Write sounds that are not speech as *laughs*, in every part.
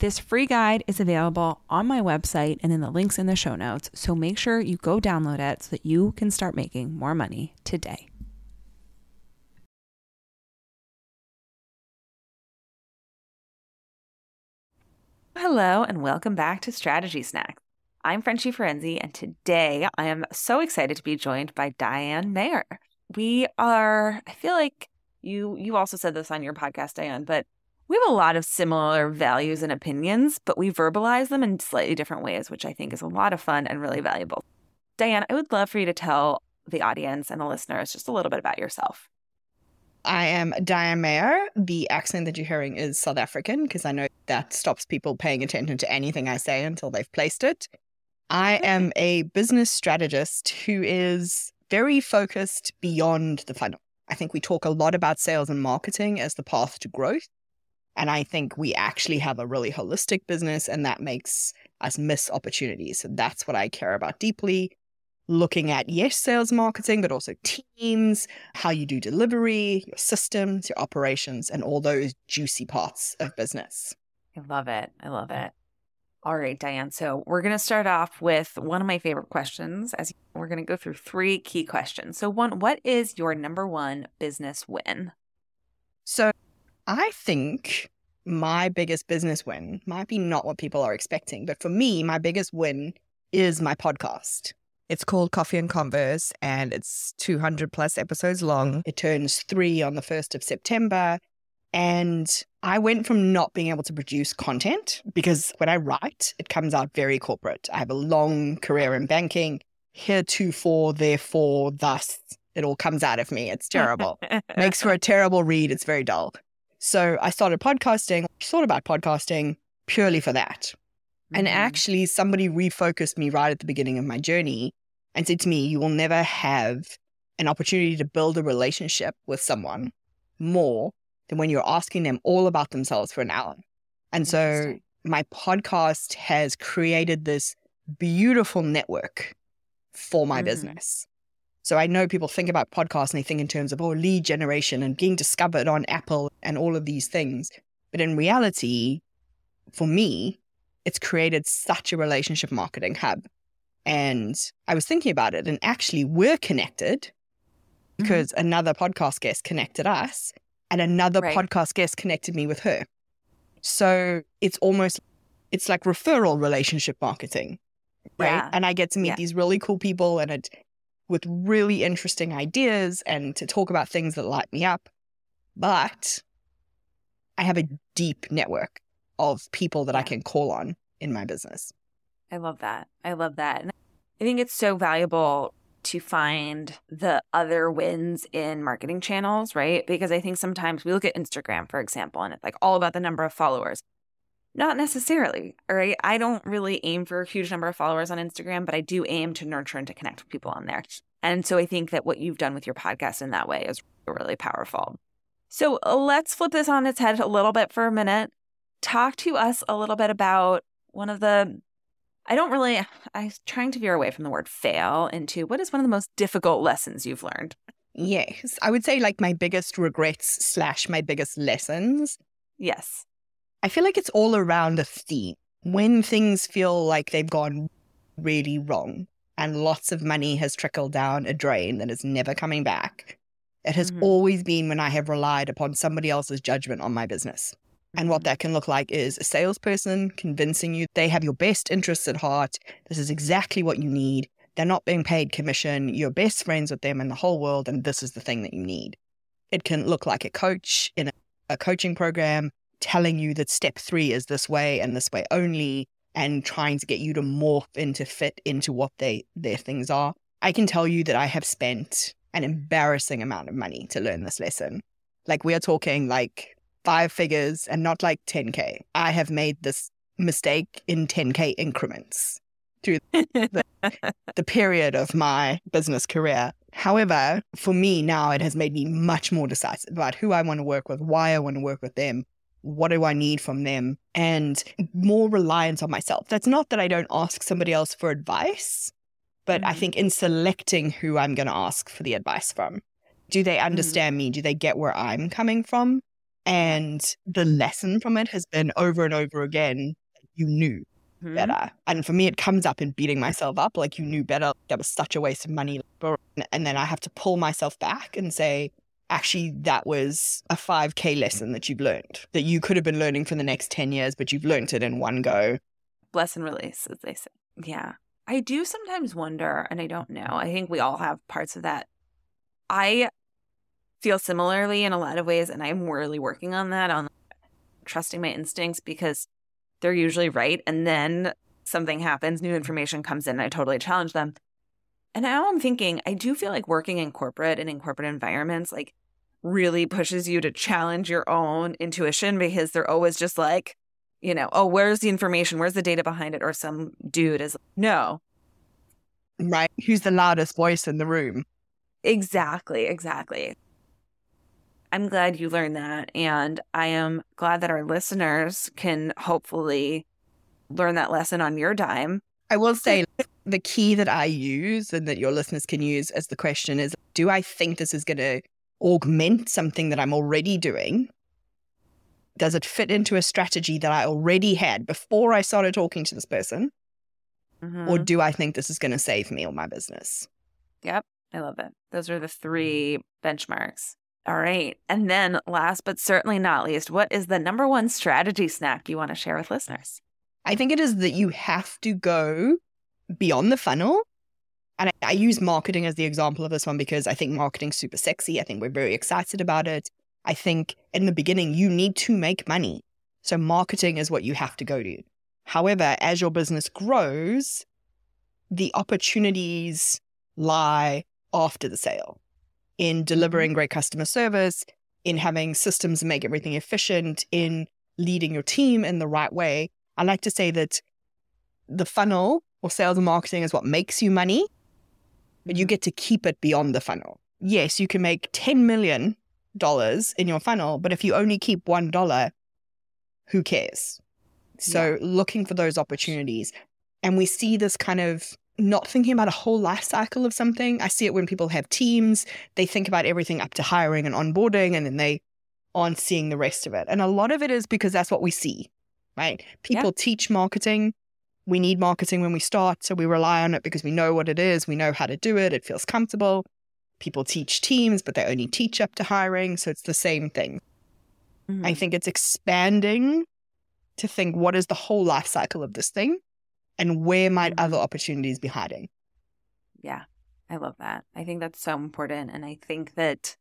This free guide is available on my website and in the links in the show notes, so make sure you go download it so that you can start making more money today. Hello, and welcome back to Strategy Snacks. I'm Frenchie Ferenczi, and today I am so excited to be joined by Diane Mayor. We are, I feel like you you also said this on your podcast, Diane, but we have a lot of similar values and opinions, but we verbalize them in slightly different ways, which I think is a lot of fun and really valuable. Diane, I would love for you to tell the audience and the listeners just a little bit about yourself. I am Diane Mayor. The accent that you're hearing is South African because I know that stops people paying attention to anything I say until they've placed it. I am a business strategist who is very focused beyond the funnel. I think we talk a lot about sales and marketing as the path to growth. And I think we actually have a really holistic business, and that makes us miss opportunities. So that's what I care about deeply looking at, yes, sales marketing, but also teams, how you do delivery, your systems, your operations, and all those juicy parts of business. I love it. I love it. All right, Diane. So we're going to start off with one of my favorite questions as we're going to go through three key questions. So, one, what is your number one business win? So, I think my biggest business win might be not what people are expecting, but for me, my biggest win is my podcast. It's called Coffee and Converse and it's 200 plus episodes long. It turns three on the 1st of September. And I went from not being able to produce content because when I write, it comes out very corporate. I have a long career in banking, heretofore, therefore, thus. It all comes out of me. It's terrible. *laughs* Makes for a terrible read. It's very dull. So I started podcasting, thought about podcasting purely for that. And Mm-hmm. actually, somebody refocused me right at the beginning of my journey and said to me, You will never have an opportunity to build a relationship with someone more than when you're asking them all about themselves for an hour. And so my podcast has created this beautiful network for my Mhm. business. So I know people think about podcasts and they think in terms of, oh, lead generation and being discovered on Apple and all of these things. But in reality, for me, it's created such a relationship marketing hub. And I was thinking about it, and actually, we're connected Mm-hmm. because another podcast guest connected us, and another Right. podcast guest connected me with her. So it's almost it's like referral relationship marketing, right? Yeah. And I get to meet Yeah. these really cool people and it with really interesting ideas and to talk about things that light me up. But I have a deep network of people that I can call on in my business. I love that. I love that. And I think it's so valuable to find the other wins in marketing channels, right? Because I think sometimes we look at Instagram, for example, and it's like all about the number of followers. Not necessarily, right? I don't really aim for a huge number of followers on Instagram, but I do aim to nurture and to connect with people on there. And so I think that what you've done with your podcast in that way is really powerful. So uh, let's flip this on its head a little bit for a minute. Talk to us a little bit about one of the I don't really, I'm trying to veer away from the word fail into what is one of the most difficult lessons you've learned? Yes, I would say like my biggest regrets slash my biggest lessons. Yes. I feel like it's all around a theme. When things feel like they've gone really wrong and lots of money has trickled down a drain that is never coming back, it has Mhm. always been when I have relied upon somebody else's judgment on my business. And what that can look like is a salesperson convincing you they have your best interests at heart. This is exactly what you need. They're not being paid commission. You're best friends with them in the whole world, and this is the thing that you need. It can look like a coach in a, a coaching program telling you that step three is this way and this way only, and trying to get you to morph into fit into what they their things are. I can tell you that I have spent an embarrassing amount of money to learn this lesson. Like we are talking like five figures and not like 10K. I have made this mistake in 10K increments through the, *laughs* *laughs* the period of my business career. However, for me now, it has made me much more decisive about who I want to work with, why I want to work with them, what do I need from them, and more reliance on myself. That's not that I don't ask somebody else for advice, but mm-hmm. I think in selecting who I'm going to ask for the advice from, do they mm-hmm. understand mm-hmm. me? Do they get where I'm coming from? And the lesson from it has been over and over again you knew mm-hmm. better. And for me, it comes up in beating myself up like you knew better. That was such a waste of money. And then I have to pull myself back and say, actually, that was a 5K lesson that you've learned that you could have been learning for the next 10 years, but you've learned it in one go. Bless and release, as they say. Yeah. I do sometimes wonder, and I don't know, I think we all have parts of that. I feel similarly in a lot of ways, and I'm really working on that, on trusting my instincts because they're usually right. And then something happens, new information comes in, and I totally challenge them. And now I'm thinking, I do feel like working in corporate and in corporate environments, like really pushes you to challenge your own intuition because they're always just like, you know, oh, where's the information? Where's the data behind it? Or some dude is no. Right. Who's the loudest voice in the room? Exactly. Exactly. I'm glad you learned that. And I am glad that our listeners can hopefully learn that lesson on your dime. I will say the key that I use and that your listeners can use as the question is do I think this is going to augment something that I'm already doing? Does it fit into a strategy that I already had before I started talking to this person? Mm-hmm. Or do I think this is going to save me or my business? Yep. I love it. Those are the three benchmarks. All right. And then last but certainly not least, what is the number one strategy snack you want to share with listeners? I think it is that you have to go beyond the funnel. And I, I use marketing as the example of this one because I think marketing's super sexy. I think we're very excited about it. I think in the beginning, you need to make money. So marketing is what you have to go to. However, as your business grows, the opportunities lie after the sale in mm-hmm. delivering great customer service, in having systems make everything efficient, in leading your team in the right way. I like to say that the funnel or sales and marketing is what makes you money, but you get to keep it beyond the funnel. Yes, you can make $10 million in your funnel, but if you only keep $1, who cares? So yeah. looking for those opportunities. And we see this kind of not thinking about a whole life cycle of something. I see it when people have teams, they think about everything up to hiring and onboarding, and then they aren't seeing the rest of it. And a lot of it is because that's what we see, right? People yeah. teach marketing. We need marketing when we start, so we rely on it because we know what it is, we know how to do it, it feels comfortable. People teach teams, but they only teach up to hiring, so it's the same thing. Mm-hmm. I think it's expanding to think what is the whole life cycle of this thing and where might mm-hmm. other opportunities be hiding? Yeah, I love that. I think that's so important. And I think that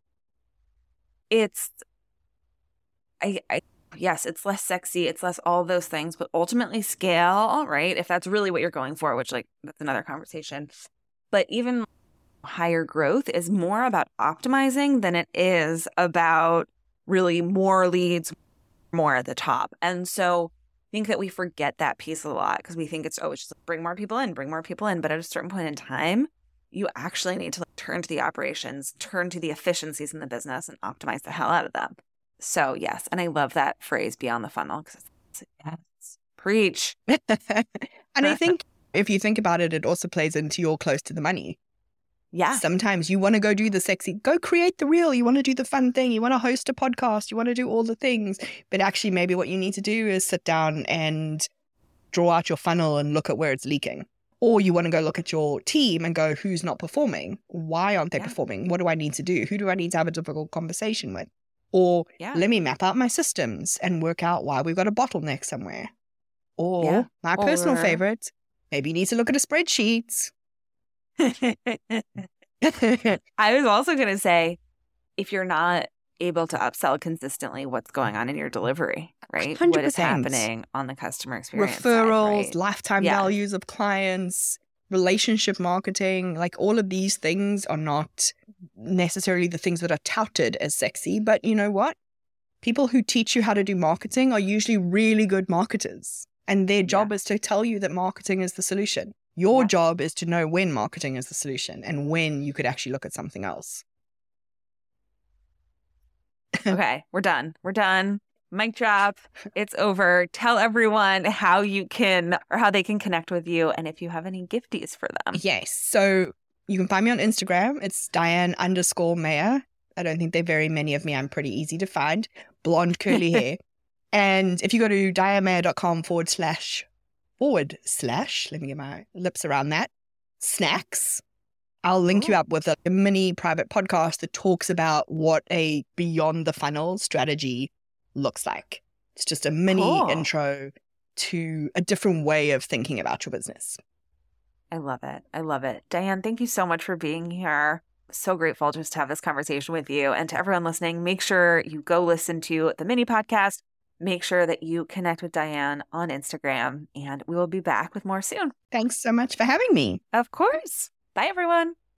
it's, I, I, yes, it's less sexy, it's less all those things, but ultimately scale, right? If that's really what you're going for, which, like, that's another conversation. But even higher growth is more about optimizing than it is about really more leads, more at the top. And so, I think that we forget that piece a lot because we think it's oh it's just bring more people in bring more people in but at a certain point in time you actually need to like, turn to the operations turn to the efficiencies in the business and optimize the hell out of them so yes and i love that phrase beyond the funnel because it's yes preach *laughs* and i think if you think about it it also plays into your close to the money yeah. Sometimes you want to go do the sexy, go create the reel. You want to do the fun thing. You want to host a podcast. You want to do all the things. But actually, maybe what you need to do is sit down and draw out your funnel and look at where it's leaking. Or you want to go look at your team and go, who's not performing? Why aren't they yeah. performing? What do I need to do? Who do I need to have a difficult conversation with? Or yeah. let me map out my systems and work out why we've got a bottleneck somewhere. Or yeah. my or... personal favorite, maybe you need to look at a spreadsheet *laughs* I was also going to say if you're not able to upsell consistently, what's going on in your delivery, right? 100%. What is happening on the customer experience? Referrals, side, right? lifetime yeah. values of clients, relationship marketing, like all of these things are not necessarily the things that are touted as sexy, but you know what? People who teach you how to do marketing are usually really good marketers. And their job yeah. is to tell you that marketing is the solution. Your Yeah. job is to know when marketing is the solution and when you could actually look at something else. *laughs* Okay, we're done. We're done. Mic drop. It's over. Tell everyone how you can or how they can connect with you and if you have any gifties for them. Yes. So you can find me on Instagram. It's Diane underscore Mayor. I don't think there are very many of me. I'm pretty easy to find. Blonde, curly *laughs* hair. And if you go to dianemayor.com forward slash forward slash, let me get my lips around that, snacks, I'll link you oh. up with a, a mini private podcast that talks about what a beyond the funnel strategy looks like. It's just a mini Cool. intro to a different way of thinking about your business. I love it. I love it. Diane, thank you so much for being here. So grateful just to have this conversation with you. And to everyone listening, make sure you go listen to the mini podcast. Make sure that you connect with Diane on Instagram, and we will be back with more soon. Thanks so much for having me. Of course. Bye, everyone.